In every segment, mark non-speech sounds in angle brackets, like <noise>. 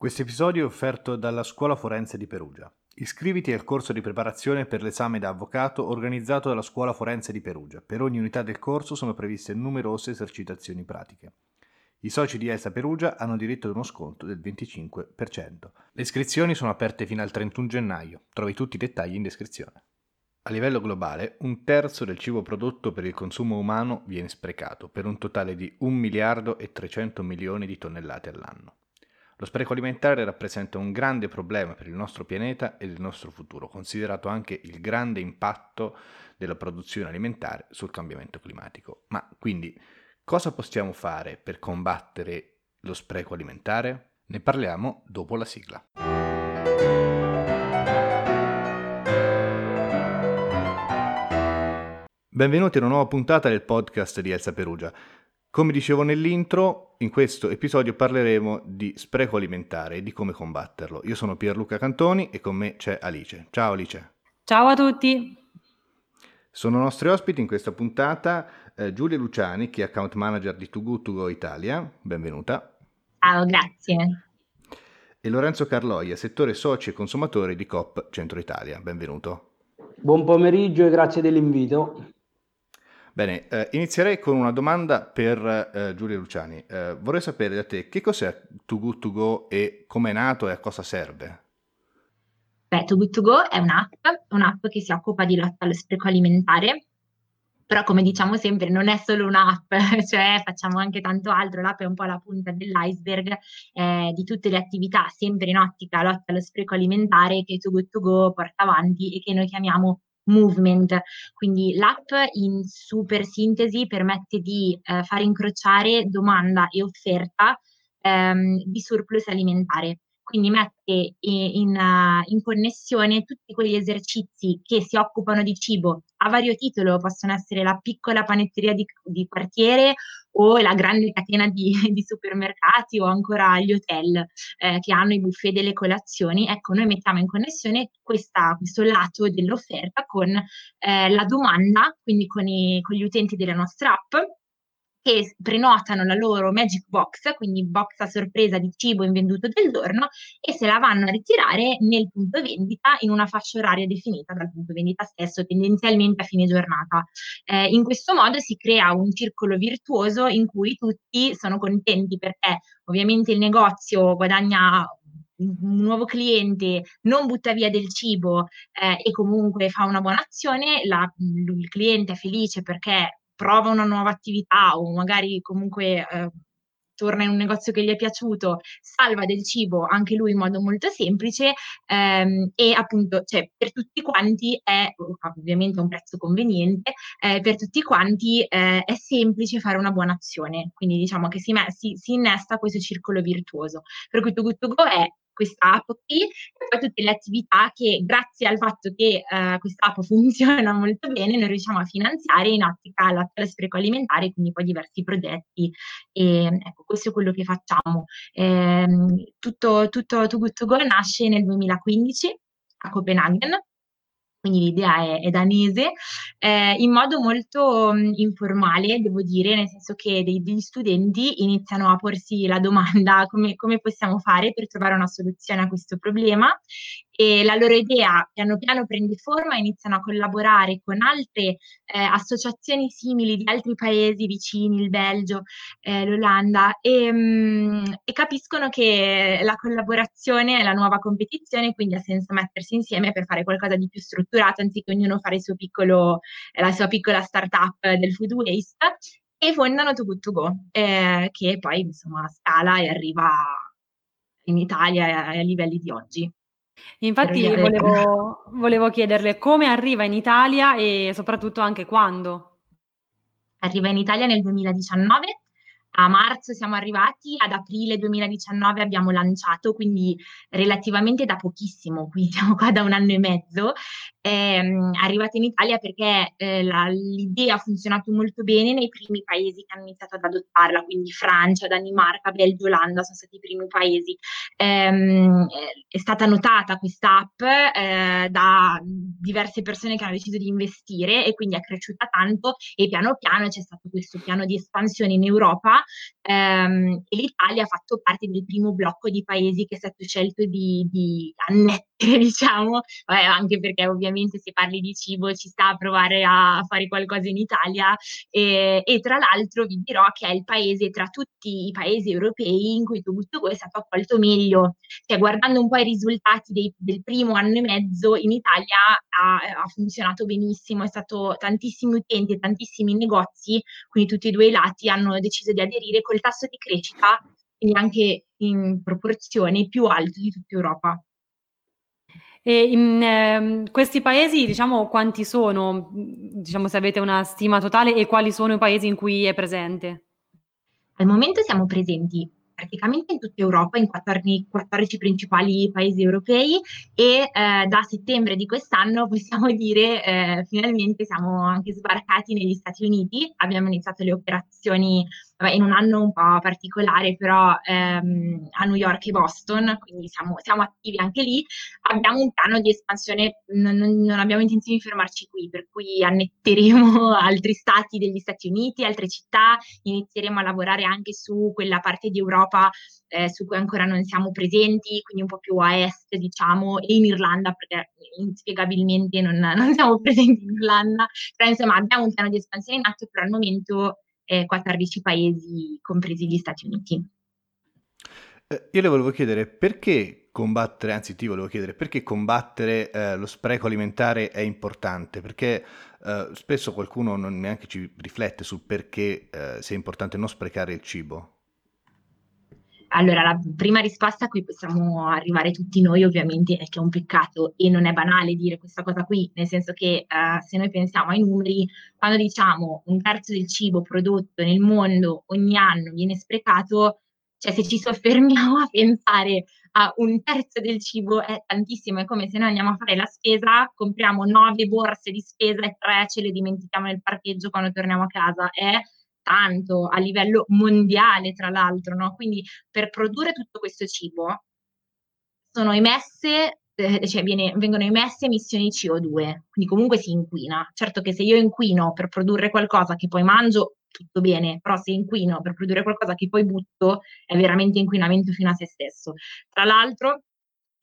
Questo episodio è offerto dalla Scuola Forense di Perugia. Iscriviti al corso di preparazione per l'esame da avvocato organizzato dalla Scuola Forense di Perugia. Per ogni unità del corso sono previste numerose esercitazioni pratiche. I soci di ELSA Perugia hanno diritto ad uno sconto del 25%. Le iscrizioni sono aperte fino al 31 gennaio. Trovi tutti i dettagli in descrizione. A livello globale, un terzo del cibo prodotto per il consumo umano viene sprecato, per un totale di 1 miliardo e 300 milioni di tonnellate all'anno. Lo spreco alimentare rappresenta un grande problema per il nostro pianeta e il nostro futuro, considerato anche il grande impatto della produzione alimentare sul cambiamento climatico. Ma quindi cosa possiamo fare per combattere lo spreco alimentare? Ne parliamo dopo la sigla. Benvenuti a una nuova puntata del podcast di Elsa Perugia. Come dicevo nell'intro, in questo episodio parleremo di spreco alimentare e di come combatterlo. Io sono Pierluca Cantoni e con me c'è Alice. Ciao Alice. Ciao a tutti. Sono nostri ospiti in questa puntata eh, Giulia Luciani, che è account manager di Too Good To Go Italia. Benvenuta. Ciao, grazie. E Lorenzo Carloia, settore soci e consumatori di COP Centro Italia. Benvenuto. Buon pomeriggio e grazie dell'invito. Bene, eh, inizierei con una domanda per eh, Giulia Luciani. Eh, vorrei sapere da te che cos'è Too Good To Go e come è nato e a cosa serve? Beh, Too Good To Go è un'app, un'app che si occupa di lotta allo spreco alimentare, però come diciamo sempre non è solo un'app, <laughs> cioè facciamo anche tanto altro, l'app è un po' la punta dell'iceberg eh, di tutte le attività sempre in ottica lotta allo spreco alimentare che Too Good To Go porta avanti e che noi chiamiamo movement. Quindi l'app in super sintesi permette di eh, far incrociare domanda e offerta ehm, di surplus alimentare quindi mette in, uh, in, connessione tutti quegli esercizi che si occupano di cibo a vario titolo, possono essere la piccola panetteria di, di quartiere o la grande catena di, <laughs> di, supermercati o ancora gli hotel eh, che hanno i buffet delle colazioni. Ecco, noi mettiamo in connessione questa, questo lato dell'offerta con eh, la domanda, quindi con, i, con gli utenti della nostra app che prenotano la loro Magic Box, quindi box a sorpresa di cibo invenduto del giorno, e se la vanno a ritirare nel punto vendita in una fascia oraria definita dal punto vendita stesso, tendenzialmente a fine giornata. Eh, in questo modo si crea un circolo virtuoso in cui tutti sono contenti perché ovviamente il negozio guadagna un nuovo cliente non butta via del cibo eh, e comunque fa una buona azione, la, il cliente è felice perché prova una nuova attività o magari comunque eh, torna in un negozio che gli è piaciuto, salva del cibo anche lui in modo molto semplice ehm, e appunto cioè, per tutti quanti è ovviamente un prezzo conveniente, eh, per tutti quanti eh, è semplice fare una buona azione, quindi diciamo che si, si, si innesta questo circolo virtuoso. Per cui Too è questa app qui e poi tutte le attività che grazie al fatto che uh, questa app <laughs> funziona molto bene noi riusciamo a finanziare in ottica lotta allo spreco alimentare, quindi poi diversi progetti e ecco questo è quello che facciamo. Eh, tutto, tutto To Go nasce nel 2015 a Copenaghen quindi l'idea è, è danese, eh, in modo molto mh, informale, devo dire, nel senso che dei, degli studenti iniziano a porsi la domanda come, come possiamo fare per trovare una soluzione a questo problema e la loro idea piano piano prende forma, iniziano a collaborare con altre eh, associazioni simili di altri paesi vicini, il Belgio, eh, l'Olanda, e, mh, mm, e, capiscono che la collaborazione è la nuova competizione, quindi ha senso mettersi insieme per fare qualcosa di più strutturato, anziché ognuno fare il suo piccolo, la sua piccola startup del food waste, e fondano Too Good To Go, eh, che poi insomma scala e arriva in Italia a livelli di oggi. Infatti volevo, volevo chiederle come arriva in Italia e soprattutto anche quando. Arriva in Italia nel 2019 a marzo siamo arrivati, ad aprile 2019 abbiamo lanciato, quindi relativamente da pochissimo, quindi <laughs> siamo qua da un anno e mezzo, ehm, arrivata in Italia perché eh, la, l'idea ha funzionato molto bene nei primi paesi che hanno iniziato ad adottarla, quindi Francia, Danimarca, Belgio, Olanda sono stati i primi paesi. Ehm, è stata notata questa app eh, da diverse persone che hanno deciso di investire e quindi è cresciuta tanto e piano piano c'è stato questo piano di espansione in Europa ehm, e l'Italia ha fatto parte del primo blocco di paesi che è stato scelto di, di annettere, <laughs> diciamo, eh, anche perché ovviamente se parli di cibo ci sta a provare a fare qualcosa in Italia. E, e tra l'altro vi dirò che è il paese tra tutti i paesi europei in cui Tobuto è stato accolto meglio, cioè guardando un po' i risultati dei, del primo anno e mezzo in Italia ha, ha funzionato benissimo, è stato tantissimi utenti e tantissimi negozi, quindi tutti e due i lati hanno deciso di aderire col tasso di crescita, quindi anche in proporzione più alto di tutta Europa. E in eh, questi paesi, diciamo, quanti sono? Diciamo, se avete una stima totale e quali sono i paesi in cui è presente? Al momento siamo presenti praticamente in tutta Europa, in 14, 14 principali paesi europei e eh, da settembre di quest'anno possiamo <laughs> dire eh, finalmente siamo anche sbarcati negli Stati Uniti, abbiamo iniziato le operazioni vabbè, in un anno un po' particolare, però ehm, a New York e Boston, quindi siamo, siamo, attivi anche lì. Abbiamo un piano di espansione, non, non, abbiamo intenzione di fermarci qui, per cui annetteremo <laughs> altri stati degli Stati Uniti, altre città, inizieremo a lavorare anche su quella parte di Europa eh, su cui ancora non siamo presenti, quindi un po' più a est, diciamo, e in Irlanda, perché inspiegabilmente non, non siamo <laughs> presenti in Irlanda, però insomma abbiamo un piano di espansione in atto, però al momento eh, 14 paesi, compresi gli Stati Uniti. Eh, io le volevo chiedere perché combattere, anzi ti volevo chiedere perché combattere eh, lo spreco alimentare è importante, perché eh, spesso qualcuno non neanche ci riflette sul perché eh, sia importante non sprecare il cibo. Allora, la prima risposta a cui possiamo arrivare tutti noi ovviamente è che è un peccato e non è banale dire questa cosa qui, nel senso che uh, se noi pensiamo ai numeri, quando diciamo un terzo del cibo prodotto nel mondo ogni anno viene sprecato, cioè se ci soffermiamo a pensare a un terzo del cibo è tantissimo, è come se noi andiamo a fare la spesa, compriamo nove borse di spesa e tre ce le dimentichiamo nel parcheggio quando torniamo a casa, è tanto a livello mondiale, tra l'altro, no? Quindi per produrre tutto questo cibo sono emesse, eh, cioè viene, vengono emesse emissioni di CO2, quindi comunque si inquina. Certo che se io inquino per produrre qualcosa che poi mangio, tutto bene, però se inquino per produrre qualcosa che poi butto, è veramente inquinamento fino a se stesso. Tra l'altro,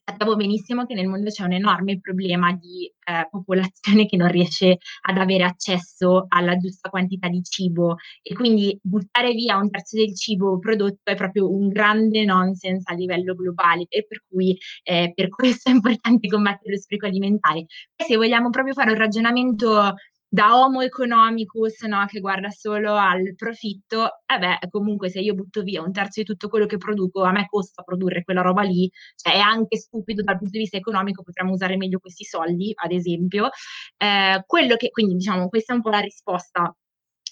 sappiamo benissimo che nel mondo c'è un enorme problema di eh, popolazione che non riesce ad avere accesso alla giusta quantità di cibo e quindi buttare via un terzo del cibo prodotto è proprio un grande nonsense a livello globale e per cui eh, per questo è importante combattere lo spreco alimentare. E se vogliamo proprio fare un ragionamento da homo economicus, no, che guarda solo al profitto, eh beh, comunque se io butto via un terzo di tutto quello che produco, a me costa produrre quella roba lì, cioè è anche stupido dal punto di vista economico, potremmo usare meglio questi soldi, ad esempio. Eh, quello che, quindi diciamo, questa è un po' la risposta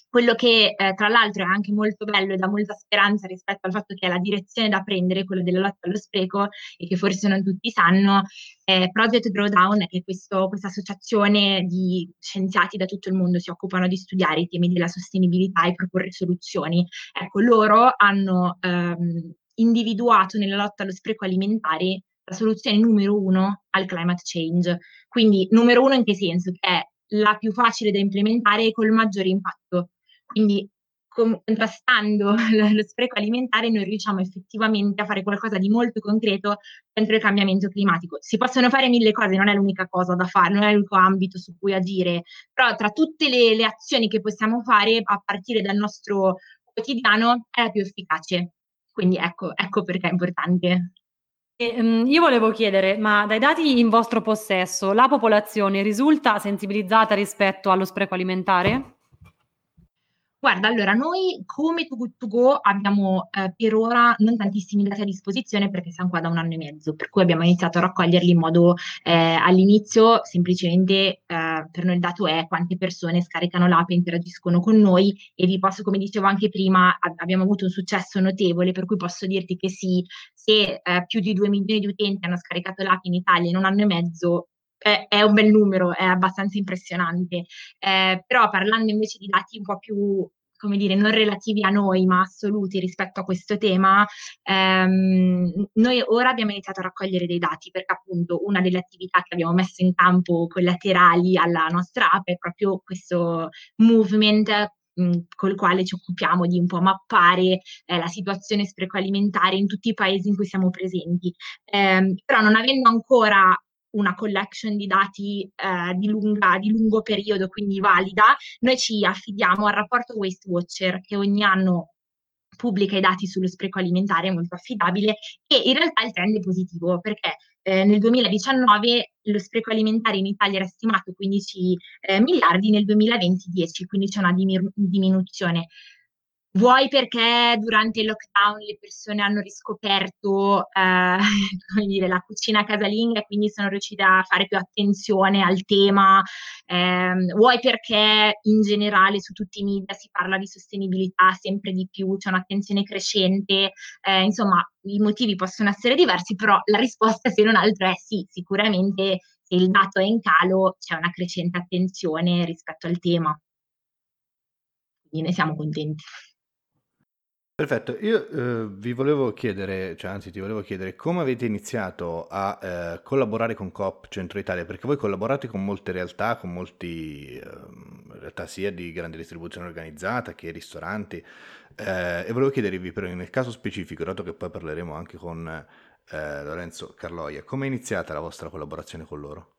quello che eh, tra l'altro è anche molto bello e dà molta speranza rispetto al fatto che è la direzione da prendere, quella della lotta allo spreco, e che forse non tutti sanno, è Project Drawdown, che è questa associazione di scienziati da tutto il mondo si occupano di studiare i temi della sostenibilità e proporre soluzioni. Ecco, loro hanno ehm, individuato nella lotta allo spreco alimentare la soluzione numero uno al climate change. Quindi numero uno in che senso? Che è la più facile da implementare e col maggiore impatto. Quindi contrastando <laughs> lo spreco alimentare noi riusciamo effettivamente a fare qualcosa di molto concreto contro il cambiamento climatico. Si possono fare mille cose, non è l'unica cosa da fare, non è l'unico ambito su cui agire, però tra tutte le, le azioni che possiamo fare a partire dal nostro quotidiano è la più efficace. Quindi ecco, ecco perché è importante. E, um, io volevo chiedere, ma dai dati in vostro possesso, la popolazione risulta sensibilizzata rispetto allo spreco alimentare? Guarda, allora noi come Too Good To Go abbiamo eh, per ora non tantissimi dati a disposizione perché siamo qua da un anno e mezzo, per cui abbiamo iniziato a raccoglierli in modo eh, all'inizio semplicemente eh, per noi il dato è quante persone scaricano l'app e interagiscono con noi e vi posso, come dicevo anche prima, ab- abbiamo avuto un successo notevole, per cui posso dirti che sì, se eh, più di 2 milioni di utenti hanno scaricato l'app in Italia in un anno e mezzo, è, un bel numero, è abbastanza impressionante. Eh, però parlando invece di dati un po' più come dire, non relativi a noi, ma assoluti rispetto a questo tema, ehm, noi ora abbiamo iniziato a raccogliere dei dati perché appunto una delle attività che abbiamo messo in campo collaterali alla nostra app è proprio questo movement mh, col quale ci occupiamo di un po' mappare eh, la situazione spreco alimentare in tutti i paesi in cui siamo presenti. Eh, però non avendo ancora una collection di dati eh, di, lunga, di lungo periodo, quindi valida, noi ci affidiamo al rapporto Waste Watcher che ogni anno pubblica i dati sullo spreco alimentare, molto affidabile, e in realtà il trend è positivo perché eh, nel 2019 lo spreco alimentare in Italia era stimato 15 eh, miliardi, nel 2020 10, quindi c'è una dimir- diminuzione. Vuoi perché durante il lockdown le persone hanno riscoperto eh, <laughs> dire, la cucina casalinga e quindi sono riuscite a fare più attenzione al tema, eh, vuoi perché in generale su tutti i media si parla di sostenibilità sempre di più, c'è un'attenzione crescente, eh, insomma i motivi possono essere diversi, però la risposta se non altro è sì, sicuramente se il dato è in calo c'è una crescente attenzione rispetto al tema. Quindi ne siamo contenti. Perfetto, io eh, vi volevo chiedere, cioè anzi ti volevo chiedere come avete iniziato a eh, collaborare con Coop Centro Italia, perché voi collaborate con molte realtà, con molti eh, realtà sia di grande distribuzione organizzata che ristoranti, eh, e volevo chiedervi però nel caso specifico, dato che poi parleremo anche con eh, Lorenzo Carloia, come è iniziata la vostra collaborazione con loro?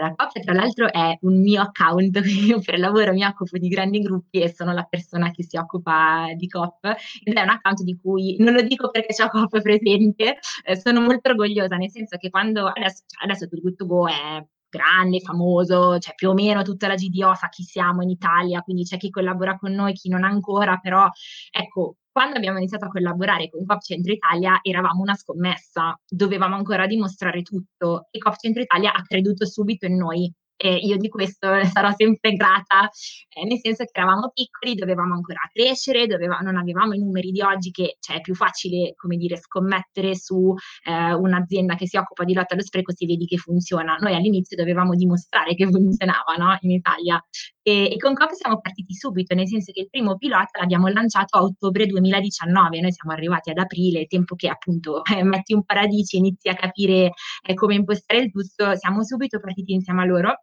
La coppia, tra l'altro, è un mio account, <laughs> io per lavoro mi occupo di grandi gruppi e sono la persona che si occupa di COP. Ed è un account di cui non lo dico perché c'è COP presente, eh, sono molto orgogliosa, nel senso che quando adesso, adesso Too Good To Go è grande, famoso, cioè più o meno tutta la GDO sa chi siamo in Italia, quindi c'è chi collabora con noi, chi non ancora, però ecco, quando abbiamo iniziato a collaborare con Cop Centro Italia eravamo una scommessa, dovevamo ancora dimostrare tutto e Cop Centro Italia ha creduto subito in noi e io di questo sarò sempre grata, eh, nel senso che eravamo piccoli, dovevamo ancora crescere, doveva, non avevamo i numeri di oggi che cioè, è più facile, come dire, scommettere su eh, un'azienda che si occupa di lotta allo spreco si vedi che funziona. Noi all'inizio dovevamo dimostrare che <laughs> funzionava no? in Italia e, e con Coop siamo partiti subito, nel senso che il primo pilota l'abbiamo lanciato a ottobre 2019, noi siamo arrivati ad aprile, tempo che appunto <laughs> eh, metti un paradiso inizi a capire eh, come impostare il tutto, siamo subito partiti insieme a loro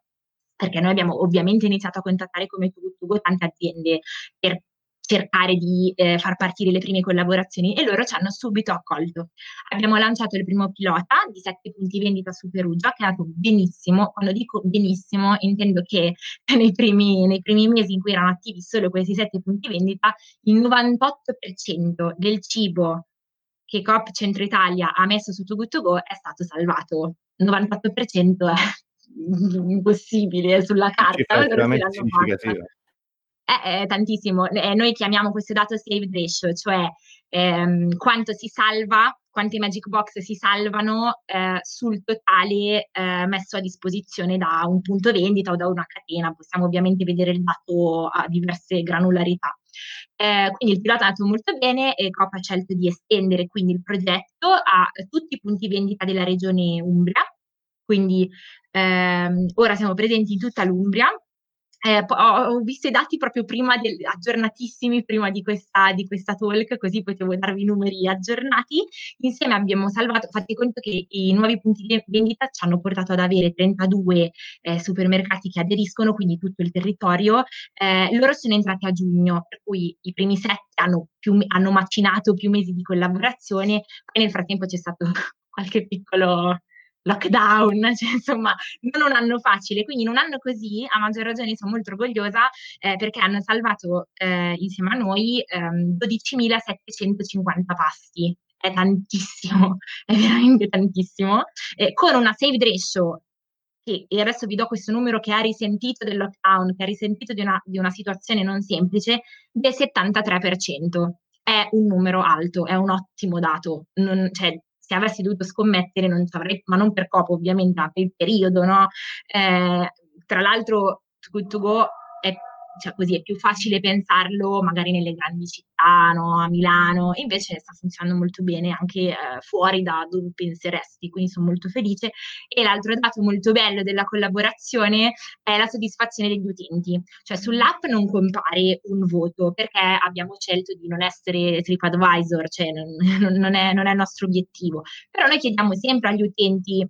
perché noi abbiamo ovviamente iniziato a contattare come Tugo tante aziende per cercare di eh, far partire le prime collaborazioni e loro ci hanno subito accolto. Abbiamo lanciato il primo pilota di sette punti vendita su Perugia che è andato benissimo, quando dico benissimo intendo che <laughs> nei primi, nei primi mesi in cui erano attivi solo questi sette punti vendita il 98% del cibo che Coop Centro Italia ha messo su Too Good To Go è stato salvato. Il 98% è <laughs> impossibile sulla carta. È significativa. È, è tantissimo. Eh, noi chiamiamo questo dato saved ratio, cioè ehm, quanto si salva, quante magic box si salvano eh, sul totale eh, messo a disposizione da un punto vendita o da una catena. Possiamo ovviamente vedere il dato a diverse granularità. Eh, quindi il pilota è andato molto bene e Coop ha scelto di estendere quindi il progetto a tutti i punti vendita della regione Umbria. Quindi ehm, ora siamo presenti in tutta l'Umbria eh, ho, visto i dati proprio prima, del, aggiornatissimi prima di questa, di questa, talk, così potevo darvi i numeri aggiornati. Insieme abbiamo salvato, fate conto che i nuovi punti di vendita ci hanno portato ad avere 32 eh, supermercati che aderiscono, quindi tutto il territorio. Eh, loro sono entrati a giugno, per cui i primi sette hanno, più, hanno macinato più mesi di collaborazione, poi nel frattempo c'è stato <laughs> qualche piccolo lockdown, <laughs> cioè, insomma, non un anno facile. Quindi in un anno così, a maggior ragione, sono molto orgogliosa eh, perché hanno salvato eh, insieme a noi ehm, 12.750 pasti. È tantissimo, <laughs> è veramente tantissimo. Eh, con una saved ratio che, e adesso vi do questo numero che ha risentito del lockdown, che ha risentito di una, di una situazione non semplice, del 73%. È un numero alto, è un ottimo dato. Non, cioè, se avessi dovuto scommettere non ci avrei, ma non per copo ovviamente, ma per il periodo, no? Eh, tra l'altro, Too Good To Go è cioè così è più facile pensarlo magari nelle grandi città, no? a Milano, invece sta funzionando molto bene anche eh, fuori da dove penseresti, quindi sono molto felice. E l'altro dato molto bello della collaborazione è la soddisfazione degli utenti, cioè sull'app non compare un voto perché abbiamo scelto di non essere TripAdvisor, cioè non, <laughs> non, è, non è il nostro obiettivo, però noi chiediamo sempre agli utenti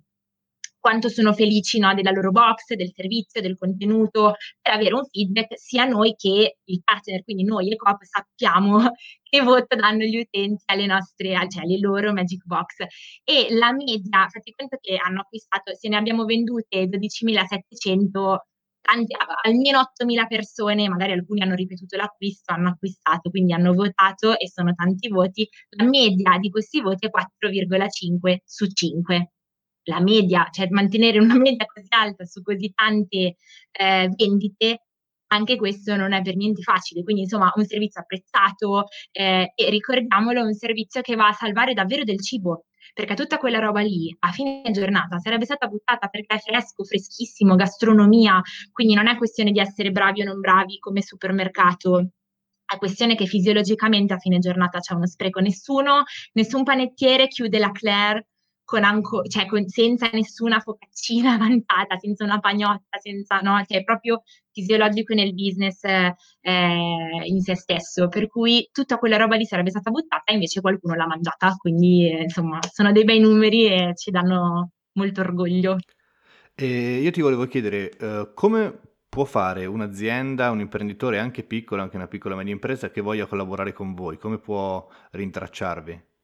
quanto sono felici no, della loro box, del servizio, del contenuto, per avere un feedback sia noi che il partner, quindi noi e Coop sappiamo <laughs> che voto danno gli utenti alle nostre, cioè alle loro Magic Box. E la media, fate conto che hanno acquistato, se ne abbiamo vendute 12.700 tanti, almeno 8.000 persone, magari alcuni hanno ripetuto l'acquisto, hanno acquistato, quindi hanno votato e sono tanti voti. La media di questi voti è 4,5 su 5. La media, cioè mantenere una <laughs> media così alta su così tante eh, vendite, anche questo non è per niente facile. Quindi, insomma, un servizio apprezzato eh, e ricordiamolo, un servizio che va a salvare davvero del cibo perché tutta quella roba lì a fine giornata sarebbe stata buttata perché è fresco, freschissimo, gastronomia, quindi non è questione di essere bravi o non bravi come supermercato, è questione che fisiologicamente a fine giornata c'è uno spreco. Nessuno, nessun panettiere chiude la Claire con anco, cioè con, senza nessuna focaccina <laughs> avanzata, senza una pagnotta, senza, no, cioè proprio fisiologico nel business eh, in se stesso, per cui tutta quella roba lì sarebbe stata buttata invece qualcuno l'ha mangiata, quindi eh, insomma sono dei bei numeri e ci danno molto orgoglio. E io ti volevo chiedere uh, come può fare un'azienda, un imprenditore anche piccolo, anche una piccola media impresa che voglia collaborare con voi, come può rintracciarvi?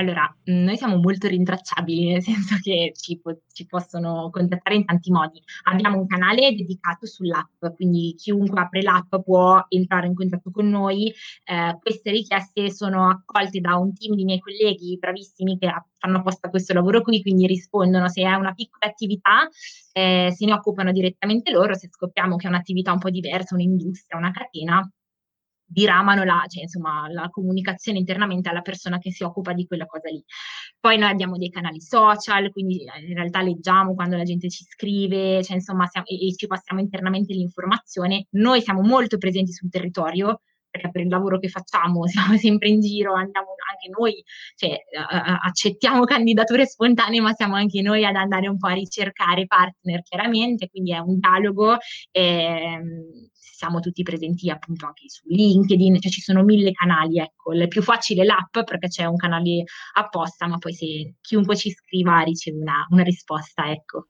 Allora, mhmm, noi siamo molto rintracciabili, nel senso che ci, po- ci possono contattare in tanti modi. Abbiamo un canale dedicato sull'app, quindi chiunque apre l'app può entrare in contatto con noi. Eh, queste richieste sono accolte da un team di miei colleghi bravissimi che fanno apposta questo lavoro qui, quindi rispondono se è una piccola attività, eh, se ne occupano direttamente loro, se scopriamo che è un'attività un po' diversa, un'industria, una catena, diramano la, cioè, insomma, la comunicazione internamente alla persona che si occupa di quella cosa lì. Poi noi abbiamo dei canali social, quindi eh, in realtà leggiamo quando la gente ci scrive, cioè, insomma, siamo, e, e ci passiamo internamente l'informazione. Noi siamo molto presenti sul territorio, perché per il lavoro che facciamo <laughs> siamo sempre in giro, andiamo anche noi, cioè, accettiamo candidature spontanee, ma siamo anche noi ad andare un po' a ricercare partner, chiaramente, quindi è un dialogo. Ehm, siamo tutti presenti appunto anche su LinkedIn, cioè ci sono mille canali, ecco, il più facile è l'app perché c'è un canale apposta, ma poi se chiunque ci scriva riceve una, una risposta, ecco.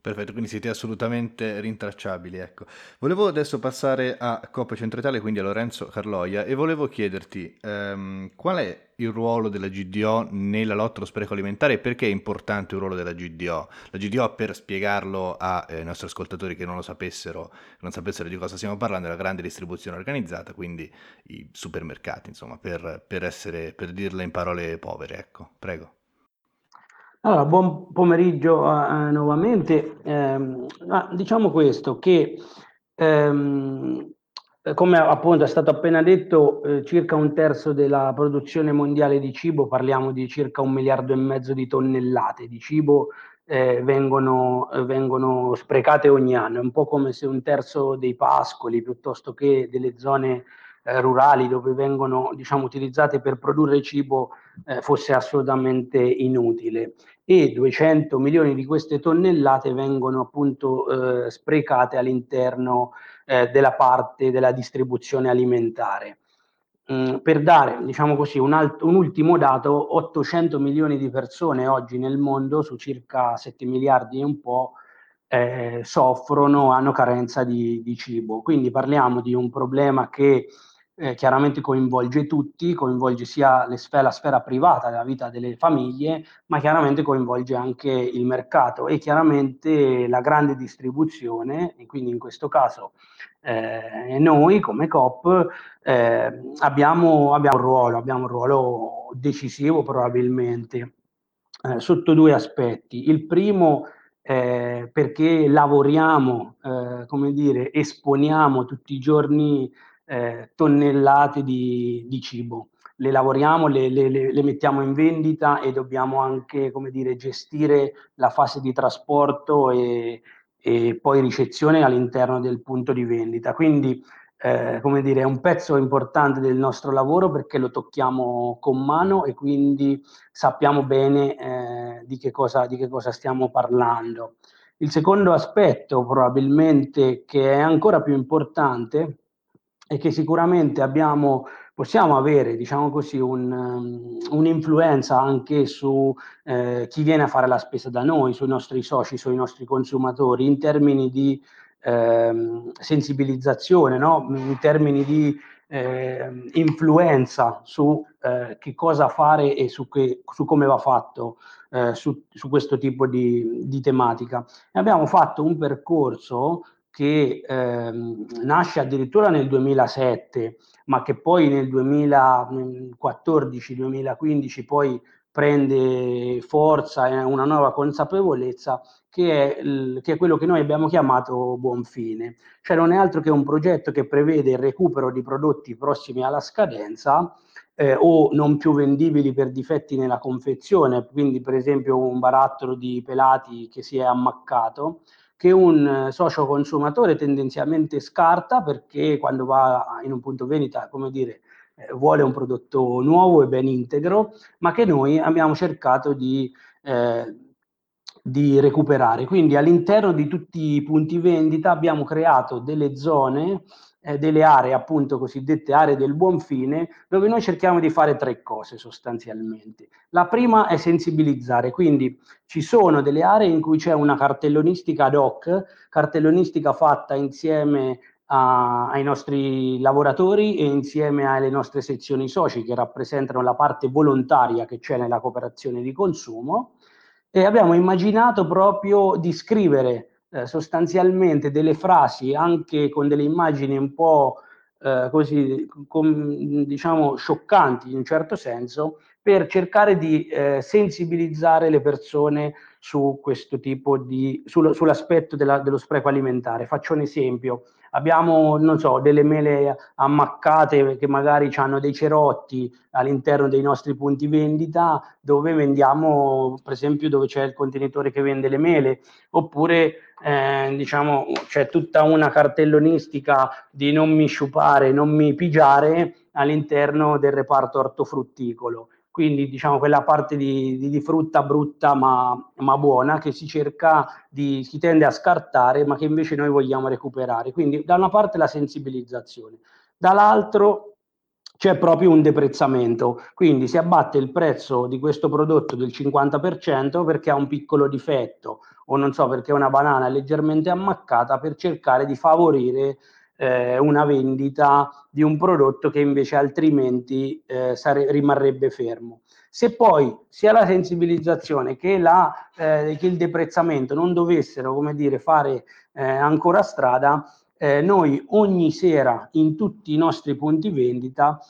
Perfetto, quindi siete assolutamente rintracciabili. Ecco. Volevo adesso passare a Coppa Centro Italia, quindi a Lorenzo Carloia, e volevo chiederti ehm, qual è il ruolo della GDO nella lotta allo spreco alimentare e perché è importante il ruolo della GDO? La GDO, per spiegarlo ai eh, nostri ascoltatori che non lo sapessero, non sapessero di cosa stiamo parlando, è la grande distribuzione organizzata, quindi i supermercati, insomma, per, per, essere, per dirla in parole povere. Ecco, prego. Allora, buon pomeriggio uh, nuovamente. Eh, diciamo questo, che ehm, come appunto è stato appena detto, eh, circa un terzo della produzione mondiale di cibo, parliamo di circa un miliardo e mezzo di tonnellate di cibo, eh, vengono, eh, vengono, sprecate ogni anno. È un po' come se un terzo dei pascoli, piuttosto che delle zone eh, rurali dove vengono diciamo, utilizzate per produrre cibo eh, fosse assolutamente inutile e 200 milioni di queste tonnellate vengono appunto eh, sprecate all'interno eh, della parte della distribuzione alimentare. Mm, per dare, diciamo così, un, alt- un, ultimo dato, 800 milioni di persone oggi nel mondo, su circa 7 miliardi e un po', eh, soffrono, hanno carenza di, di, cibo. Quindi parliamo di un problema che eh, chiaramente coinvolge tutti, coinvolge sia sfere, la sfera privata della vita delle famiglie, ma chiaramente coinvolge anche il mercato e chiaramente la grande distribuzione, e quindi in questo caso eh, noi come COP eh, abbiamo, abbiamo, un ruolo, abbiamo un ruolo decisivo probabilmente eh, sotto due aspetti. Il primo eh, perché lavoriamo, eh, come dire, esponiamo tutti i giorni eh, tonnellate di, di, cibo. Le lavoriamo, le, le, le, mettiamo in vendita e dobbiamo anche come dire, gestire la fase di trasporto e, e poi ricezione all'interno del punto di vendita. Quindi eh, dire, è un pezzo importante del nostro lavoro perché lo tocchiamo con mano e quindi sappiamo bene eh, di, che cosa, di che cosa stiamo parlando. Il secondo aspetto probabilmente che è ancora più importante è che sicuramente abbiamo, possiamo avere, diciamo così, un, um, un'influenza anche su eh, chi viene a fare la spesa da noi, sui nostri soci, sui nostri consumatori, in termini di ehm, sensibilizzazione, no? in termini di eh, influenza su eh, che cosa fare e su, che, su come va fatto eh, su, su, questo tipo di, di tematica. E abbiamo fatto un percorso che ehm, nasce addirittura nel 2007, ma che poi nel 2014-2015 poi prende forza e una nuova consapevolezza che è, il, che è, quello che noi abbiamo chiamato buon fine. Cioè non è altro che un progetto che prevede il recupero di prodotti prossimi alla scadenza eh, o non più vendibili per difetti nella confezione, quindi per esempio un barattolo di pelati che si è ammaccato, che un socio consumatore tendenzialmente scarta perché quando va in un punto vendita, come dire, eh, vuole un prodotto nuovo e ben integro, ma che noi abbiamo cercato di, eh, di recuperare. Quindi all'interno di tutti i punti vendita abbiamo creato delle zone eh, delle aree appunto cosiddette aree del buon fine, dove noi cerchiamo di fare tre cose sostanzialmente. La prima è sensibilizzare, quindi ci sono delle aree in cui c'è una cartellonistica ad hoc, cartellonistica fatta insieme a, ai nostri lavoratori e insieme alle nostre sezioni soci che rappresentano la parte volontaria che c'è nella cooperazione di consumo e abbiamo immaginato proprio di scrivere eh, sostanzialmente delle frasi anche con delle immagini un po' eh, così, com, diciamo, scioccanti in un certo senso, per cercare di eh, sensibilizzare le persone su questo tipo di, sul, sull'aspetto della, dello spreco alimentare. Faccio un esempio abbiamo, non so, delle mele ammaccate che magari hanno dei cerotti all'interno dei nostri punti vendita dove vendiamo, per esempio, dove c'è il contenitore che vende le mele, oppure eh, diciamo c'è tutta una cartellonistica di non mi sciupare, non mi pigiare all'interno del reparto ortofrutticolo quindi diciamo quella parte di, di, di frutta brutta ma, ma, buona che si cerca di, si tende a scartare ma che invece noi vogliamo recuperare. Quindi da una parte la sensibilizzazione, dall'altro c'è proprio un deprezzamento, quindi si abbatte il prezzo di questo prodotto del 50% perché ha un piccolo difetto o non so perché una banana è leggermente ammaccata per cercare di favorire eh, una vendita di un prodotto che invece altrimenti eh, sare- rimarrebbe fermo. Se poi sia la sensibilizzazione che, la, eh, che il deprezzamento non dovessero, come dire, fare eh, ancora strada, eh, noi ogni sera in tutti i nostri punti vendita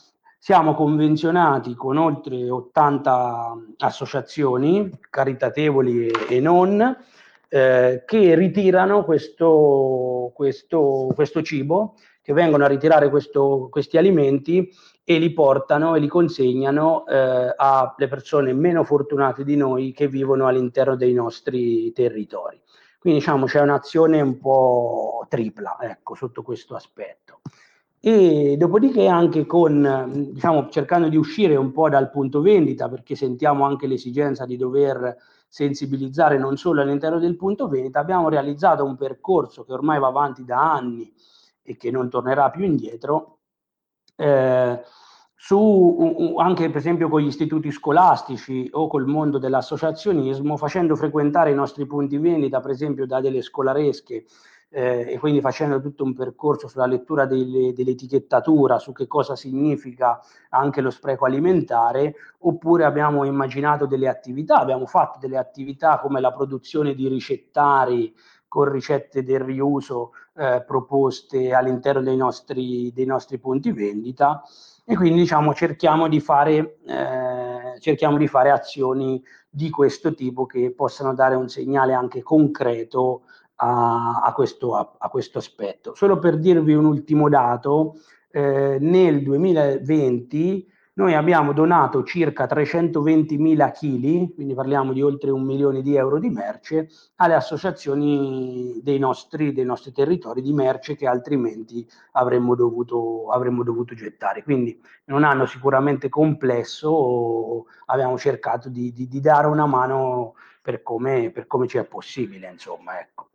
siamo convenzionati con oltre 80 associazioni caritatevoli e, e non, eh, che ritirano questo, questo, questo, cibo, che vengono a ritirare questo, questi alimenti e li portano e li consegnano eh, alle persone meno fortunate di noi che vivono all'interno dei nostri territori. Quindi diciamo c'è un'azione un po' tripla, ecco, sotto questo aspetto. E dopodiché anche con, diciamo, cercando di uscire un po' dal punto vendita, perché sentiamo anche l'esigenza di dover sensibilizzare non solo all'interno del punto vendita, abbiamo realizzato un percorso che ormai va avanti da anni e che non tornerà più indietro, eh, su, anche per esempio con gli istituti scolastici o col mondo dell'associazionismo, facendo frequentare i nostri punti vendita, per esempio da delle scolaresche eh, e quindi facendo tutto un percorso sulla lettura delle, dell'etichettatura, su che cosa significa anche lo spreco alimentare, oppure abbiamo immaginato delle attività, abbiamo fatto delle attività come la produzione di ricettari con ricette del riuso eh, proposte all'interno dei nostri, dei nostri punti vendita. E quindi diciamo cerchiamo di fare, eh, cerchiamo di fare azioni di questo tipo che possano dare un segnale anche concreto a, a, questo, a, a questo, aspetto. Solo per dirvi un ultimo dato, eh, nel 2020 noi abbiamo donato circa 320.000 kg, quindi parliamo di oltre un milione di euro di merce, alle associazioni dei nostri, dei nostri territori di merce che altrimenti avremmo dovuto, avremmo dovuto gettare. Quindi in un anno sicuramente complesso abbiamo cercato di, di, di dare una mano per come, per come ci è possibile, insomma, ecco.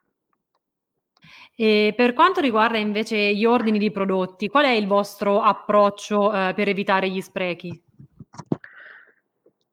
E per quanto riguarda invece gli ordini di prodotti, qual è il vostro approccio eh, per evitare gli sprechi?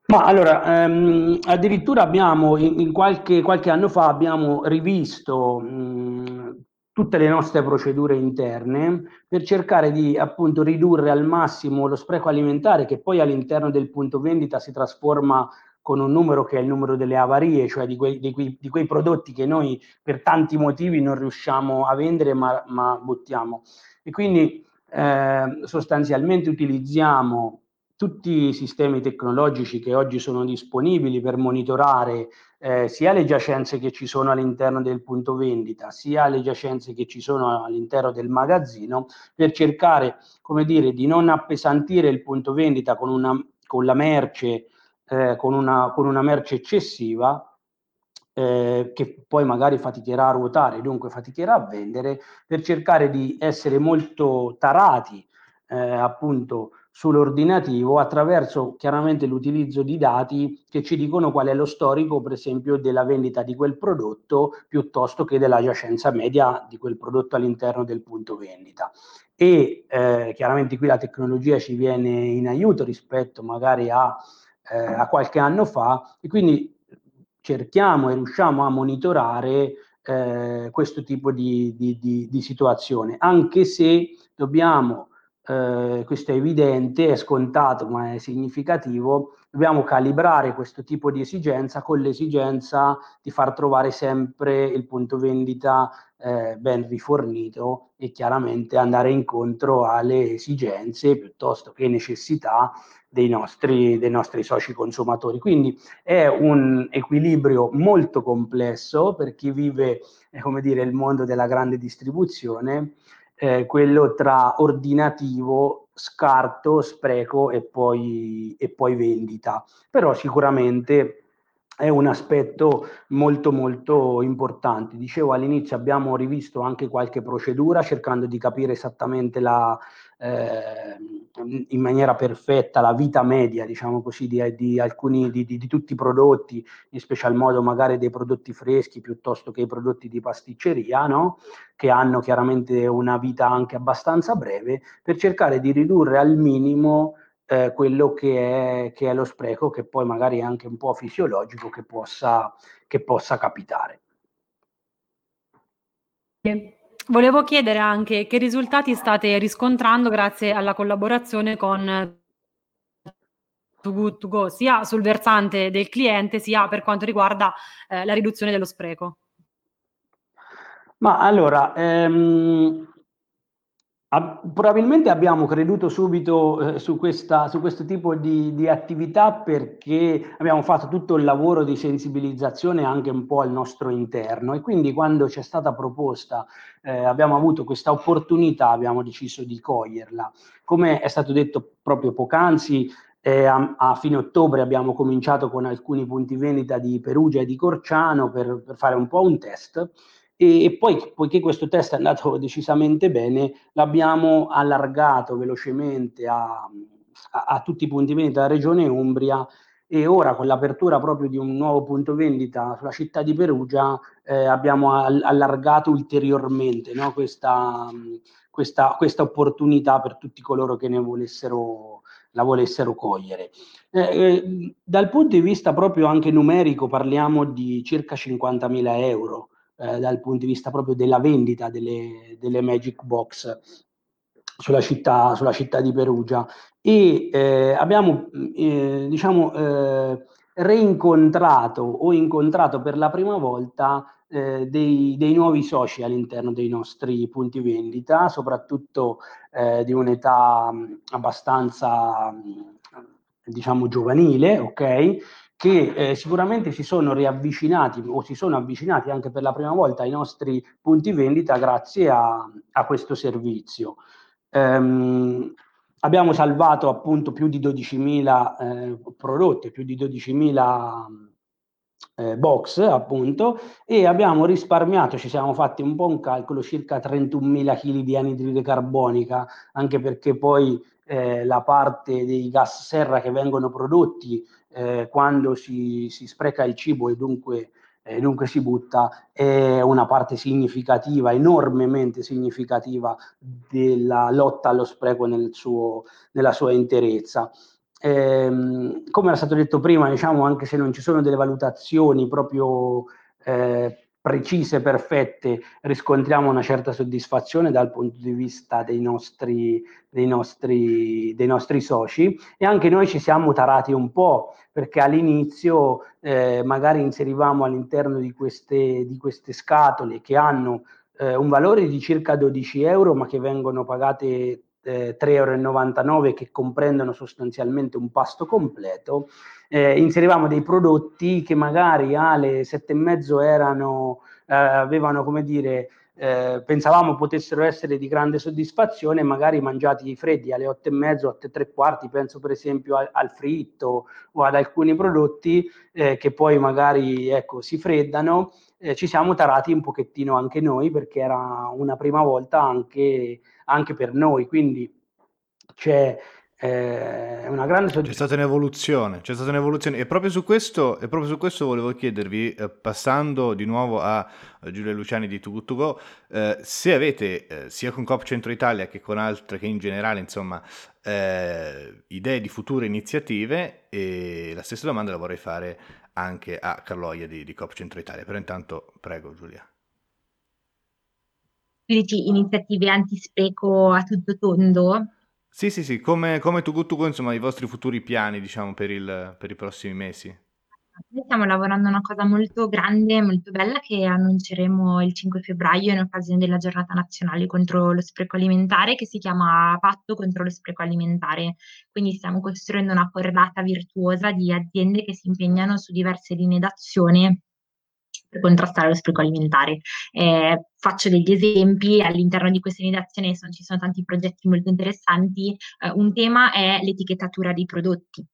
Ma allora, ehm, addirittura abbiamo, in, in qualche, qualche, anno fa, abbiamo rivisto mh, tutte le nostre procedure interne per cercare di appunto ridurre al massimo lo spreco alimentare che poi all'interno del punto vendita si trasforma con un numero che è il numero delle avarie, cioè di quei, di quei, di quei prodotti che noi per tanti motivi non riusciamo a vendere ma, ma buttiamo. E quindi eh, sostanzialmente utilizziamo tutti i sistemi tecnologici che oggi sono disponibili per monitorare eh, sia le giacenze che ci sono all'interno del punto vendita, sia le giacenze che ci sono all'interno del magazzino, per cercare, come dire, di non appesantire il punto vendita con, una, con la merce, eh, con, una, con una merce eccessiva, eh, che poi magari faticherà a ruotare, dunque faticherà a vendere, per cercare di essere molto tarati eh, appunto sull'ordinativo attraverso chiaramente l'utilizzo di dati che ci dicono qual è lo storico, per esempio, della vendita di quel prodotto piuttosto che della giacenza media di quel prodotto all'interno del punto vendita. E eh, chiaramente qui la tecnologia ci viene in aiuto rispetto magari a, eh, a qualche anno fa e quindi cerchiamo e riusciamo a monitorare eh, questo tipo di, di, di, di situazione, anche se dobbiamo eh, questo è evidente, è scontato ma è significativo, dobbiamo calibrare questo tipo di esigenza con l'esigenza di far trovare sempre il punto vendita eh, ben rifornito e chiaramente andare incontro alle esigenze piuttosto che necessità dei nostri, dei nostri soci consumatori. Quindi è un equilibrio molto complesso per chi vive, eh, come dire, il mondo della grande distribuzione eh, quello tra ordinativo, scarto, spreco e poi, e poi vendita. Però sicuramente è un aspetto molto molto importante. Dicevo all'inizio abbiamo rivisto anche qualche procedura cercando di capire esattamente la, eh, in maniera perfetta la vita media, diciamo così, di, di alcuni di, di, di, tutti i prodotti, in special modo magari dei prodotti freschi piuttosto che i prodotti di pasticceria, no? che hanno chiaramente una vita anche abbastanza breve, per cercare di ridurre al minimo eh, quello che è, che è, lo spreco, che poi magari è anche un po' fisiologico, che possa, che possa capitare. Volevo chiedere anche che risultati state riscontrando grazie alla collaborazione con Too Good To Go, sia sul versante del cliente, sia per quanto riguarda eh, la riduzione dello spreco. Ma allora, ehm, probabilmente abbiamo creduto subito eh, su, questa, su, questo tipo di, di, attività perché abbiamo fatto tutto il lavoro di sensibilizzazione anche un po' al nostro interno e quindi quando c'è stata proposta eh, abbiamo avuto questa opportunità, abbiamo deciso di coglierla. Come è stato detto proprio poc'anzi, eh, a, a, fine ottobre abbiamo cominciato con alcuni punti vendita di Perugia e di Corciano per, per fare un po' un test e, poi, poiché questo test è andato decisamente bene, l'abbiamo allargato velocemente a, a, a tutti i punti vendita della regione Umbria e ora con l'apertura proprio di un nuovo punto vendita sulla città di Perugia eh, abbiamo all- allargato ulteriormente no? questa, questa, questa, opportunità per tutti coloro che ne volessero, la volessero cogliere. Eh, eh, dal punto di vista proprio anche numerico parliamo di circa 50.000 euro eh, dal punto di vista proprio della vendita delle, delle Magic Box sulla città, sulla città di Perugia e eh, abbiamo eh, diciamo eh, reincontrato o incontrato per la prima volta eh, dei, dei, nuovi soci all'interno dei nostri punti vendita, soprattutto eh, di un'età abbastanza diciamo giovanile, ok? Che eh, sicuramente si sono riavvicinati o si sono avvicinati anche per la prima volta ai nostri punti vendita grazie a, a questo servizio. Ehm, abbiamo salvato appunto più di 12.000 eh, prodotti, più di 12.000 eh, box appunto e abbiamo risparmiato, ci siamo fatti un po' un calcolo, circa 31.000 kg di anidride carbonica, anche perché poi eh, la parte dei gas serra che vengono prodotti eh, quando si, si, spreca il cibo e dunque eh, dunque si butta, è una parte significativa, enormemente significativa della lotta allo spreco nel suo, nella sua interezza. Eh, come era stato detto prima, diciamo, anche se non ci sono delle valutazioni proprio eh, precise, perfette, riscontriamo una certa soddisfazione dal punto di vista dei nostri, dei nostri, dei nostri soci. E anche noi ci siamo tarati un po' perché all'inizio eh, magari inserivamo all'interno di queste, di queste scatole che hanno eh, un valore di circa 12 euro ma che vengono pagate eh, 3,99 euro che comprendono sostanzialmente un pasto completo, eh, inserivamo dei prodotti che magari alle sette e mezzo erano, eh, avevano come dire, eh, pensavamo potessero essere di grande soddisfazione, magari mangiati freddi alle otto e mezzo, otto e tre quarti, penso per esempio al, al fritto o ad alcuni prodotti eh, che poi magari ecco, si freddano, eh, ci siamo tarati un pochettino anche noi perché era una prima volta anche anche per noi, quindi c'è eh, una grande soddisfazione. C'è stata un'evoluzione, c'è stata un'evoluzione e proprio su questo, e proprio su questo volevo chiedervi, eh, passando di nuovo a Giulia Luciani di Too Good To Go, eh, se avete eh, sia con Coop Centro Italia che con altre, che in generale, insomma, eh, idee di future iniziative e la stessa domanda la vorrei fare anche a Carloia di, di Coop Centro Italia, però intanto prego Giulia dici iniziative antispreco a tutto tondo? Sì, sì, sì, come, come tu, tu, insomma, i vostri futuri piani, diciamo, per, il, per i prossimi mesi. Noi stiamo lavorando a una cosa molto grande, molto bella che annunceremo il 5 febbraio in occasione della giornata nazionale contro lo spreco alimentare che si chiama Patto contro lo spreco alimentare. Quindi stiamo costruendo una cordata virtuosa di aziende che si impegnano su diverse linee d'azione per contrastare lo spreco alimentare. Eh, faccio degli esempi, all'interno di questa iniziazione sono, ci sono tanti progetti molto interessanti. Eh, un tema è l'etichettatura dei prodotti.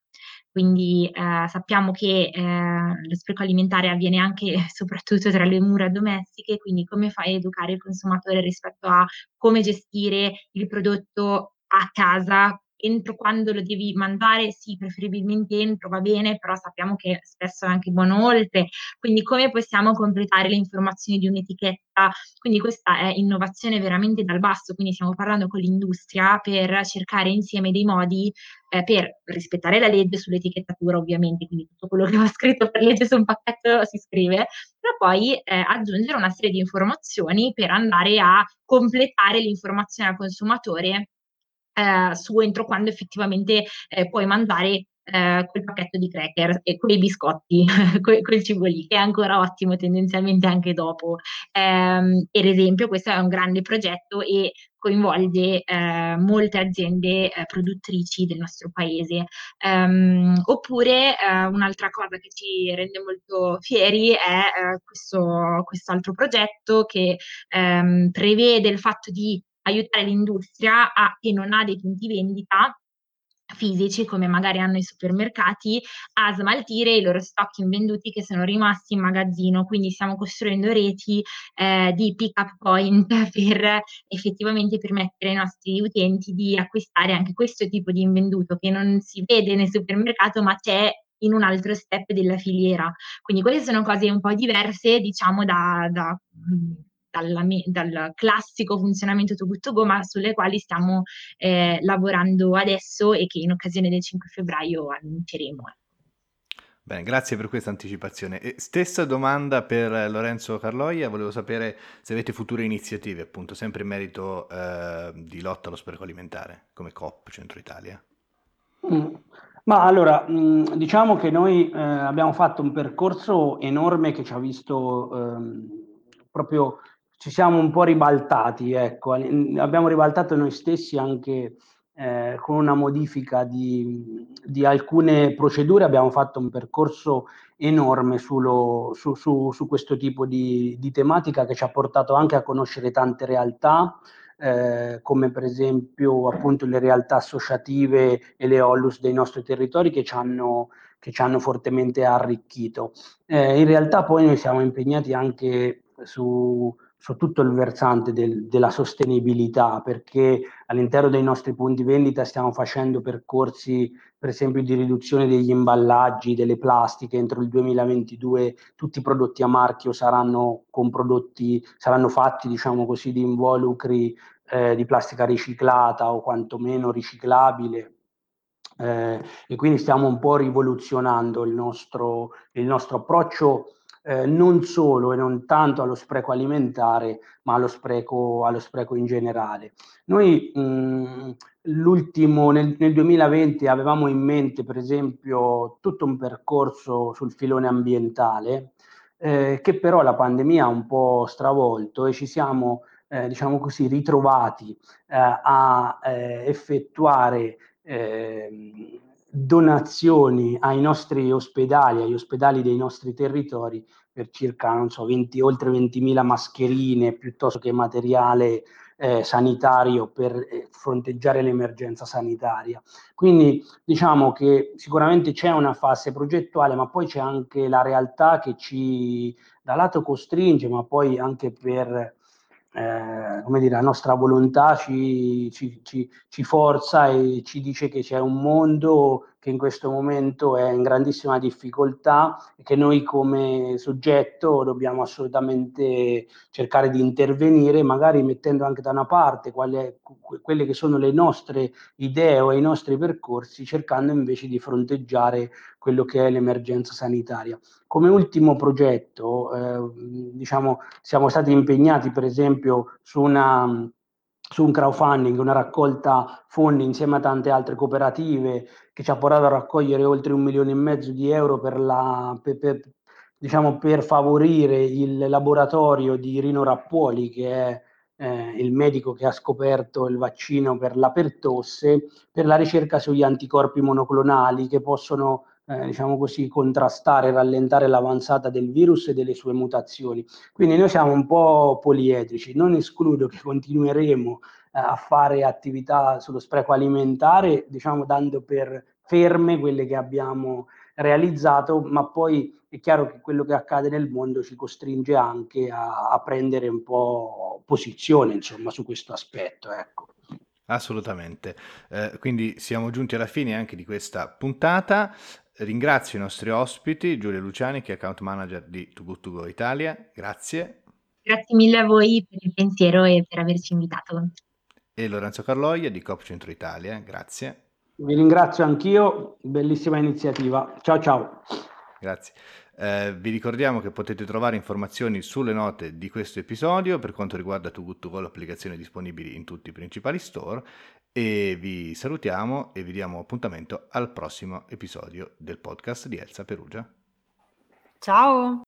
Quindi eh, sappiamo che eh, lo spreco alimentare avviene anche e <laughs> soprattutto tra le mura domestiche, quindi come fai a educare il consumatore rispetto a come gestire il prodotto a casa entro quando lo devi mandare, sì, preferibilmente entro, va bene, però sappiamo che spesso è anche buono oltre, quindi come possiamo completare le informazioni di un'etichetta? Quindi questa è innovazione veramente dal basso, quindi stiamo parlando con l'industria per cercare insieme dei modi eh, per rispettare la legge sull'etichettatura ovviamente, quindi tutto quello che va scritto per legge su un pacchetto si scrive, però poi eh, aggiungere una serie di informazioni per andare a completare l'informazione al consumatore eh, su entro quando effettivamente eh, puoi mandare eh, quel pacchetto di cracker e quei biscotti, <laughs> quel, quel cibo lì, che è ancora ottimo tendenzialmente anche dopo. Per esempio, questo è un grande progetto e coinvolge eh, molte aziende eh, produttrici del nostro paese. Um, oppure eh, un'altra cosa che ci rende molto fieri è eh, questo altro progetto che ehm, prevede il fatto di aiutare l'industria a, che non ha dei punti vendita fisici come magari hanno i supermercati a smaltire i loro stock invenduti che sono rimasti in magazzino. Quindi stiamo costruendo reti eh, di pick up point <laughs> per effettivamente permettere ai nostri utenti di acquistare anche questo tipo di invenduto che non si vede nel supermercato ma c'è in un altro step della filiera. Quindi queste sono cose un po' diverse diciamo da, da dalla, dal classico funzionamento to good to go, ma sulle quali stiamo eh, lavorando adesso e che in occasione del 5 febbraio annunceremo. Bene, grazie per questa anticipazione. E stessa domanda per Lorenzo Carloia, volevo sapere se avete future iniziative, appunto, sempre in merito eh, di lotta allo spreco alimentare, come COP Centro Italia. Mm. Ma allora, mh, mm, diciamo che noi eh, abbiamo fatto un percorso enorme che ci ha visto ehm, proprio ci siamo un po' ribaltati, ecco, abbiamo ribaltato noi stessi anche eh, con una modifica di, di, alcune procedure, abbiamo fatto un percorso enorme sullo, su, su, su, questo tipo di, di, tematica che ci ha portato anche a conoscere tante realtà, eh, come per esempio appunto le realtà associative e le OLUS dei nostri territori che ci hanno, che ci hanno fortemente arricchito. Eh, in realtà poi noi siamo impegnati anche su su tutto il versante del, della sostenibilità, perché all'interno dei nostri punti vendita stiamo facendo percorsi, per esempio, di riduzione degli imballaggi, delle plastiche. Entro il 2022 tutti i prodotti a marchio saranno con prodotti, saranno fatti, diciamo così, di involucri eh, di plastica riciclata o quantomeno riciclabile. Eh, e quindi stiamo un po' rivoluzionando il nostro, il nostro approccio eh, non solo e non tanto allo spreco alimentare, ma allo spreco, allo spreco in generale. Noi mh, l'ultimo, nel, nel 2020 avevamo in mente, per esempio, tutto un percorso sul filone ambientale, eh, che però la pandemia ha un po' stravolto e ci siamo, eh, diciamo così, ritrovati eh, a eh, effettuare ehm, donazioni ai nostri ospedali, agli ospedali dei nostri territori per circa, non so, 20, oltre 20.000 mascherine piuttosto che materiale eh, sanitario per eh, fronteggiare l'emergenza sanitaria. Quindi diciamo che sicuramente c'è una fase progettuale, ma poi c'è anche la realtà che ci da lato costringe, ma poi anche per eh, come dire, la nostra volontà ci, ci, ci, ci, forza e ci dice che c'è un mondo che in questo momento è in grandissima difficoltà e che noi come soggetto dobbiamo assolutamente cercare di intervenire, magari mettendo anche da una parte quale, quelle che sono le nostre idee o i nostri percorsi, cercando invece di fronteggiare quello che è l'emergenza sanitaria. Come ultimo progetto, eh, diciamo, siamo stati impegnati per esempio su una su un crowdfunding, una raccolta fondi insieme a tante altre cooperative che ci ha portato a raccogliere oltre un milione e mezzo di euro per, la, per, per, diciamo, per favorire il laboratorio di Rino Rappuoli, che è eh, il medico che ha scoperto il vaccino per la pertosse, per la ricerca sugli anticorpi monoclonali che possono eh, diciamo così, contrastare rallentare l'avanzata del virus e delle sue mutazioni. Quindi noi siamo un po' poliedrici, non escludo che continueremo eh, a fare attività sullo spreco alimentare, diciamo dando per ferme quelle che abbiamo realizzato, ma poi è chiaro che quello che accade nel mondo ci costringe anche a, a prendere un po' posizione insomma, su questo aspetto. Ecco. Assolutamente. Eh, quindi siamo giunti alla fine anche di questa puntata. Ringrazio i nostri ospiti, Giulia Luciani, che è account manager di Too Good To Go Italia. Grazie. Grazie mille a voi per il pensiero e per averci invitato. E Lorenzo Carloia di Coop Centro Italia. Grazie. Vi ringrazio anch'io, bellissima iniziativa. Ciao ciao. Grazie. Eh, vi ricordiamo che potete trovare informazioni sulle note di questo episodio per quanto riguarda Too Good To Go, l'applicazione disponibile in tutti i principali store e vi salutiamo e vi diamo appuntamento al prossimo episodio del podcast di Elsa Perugia. Ciao!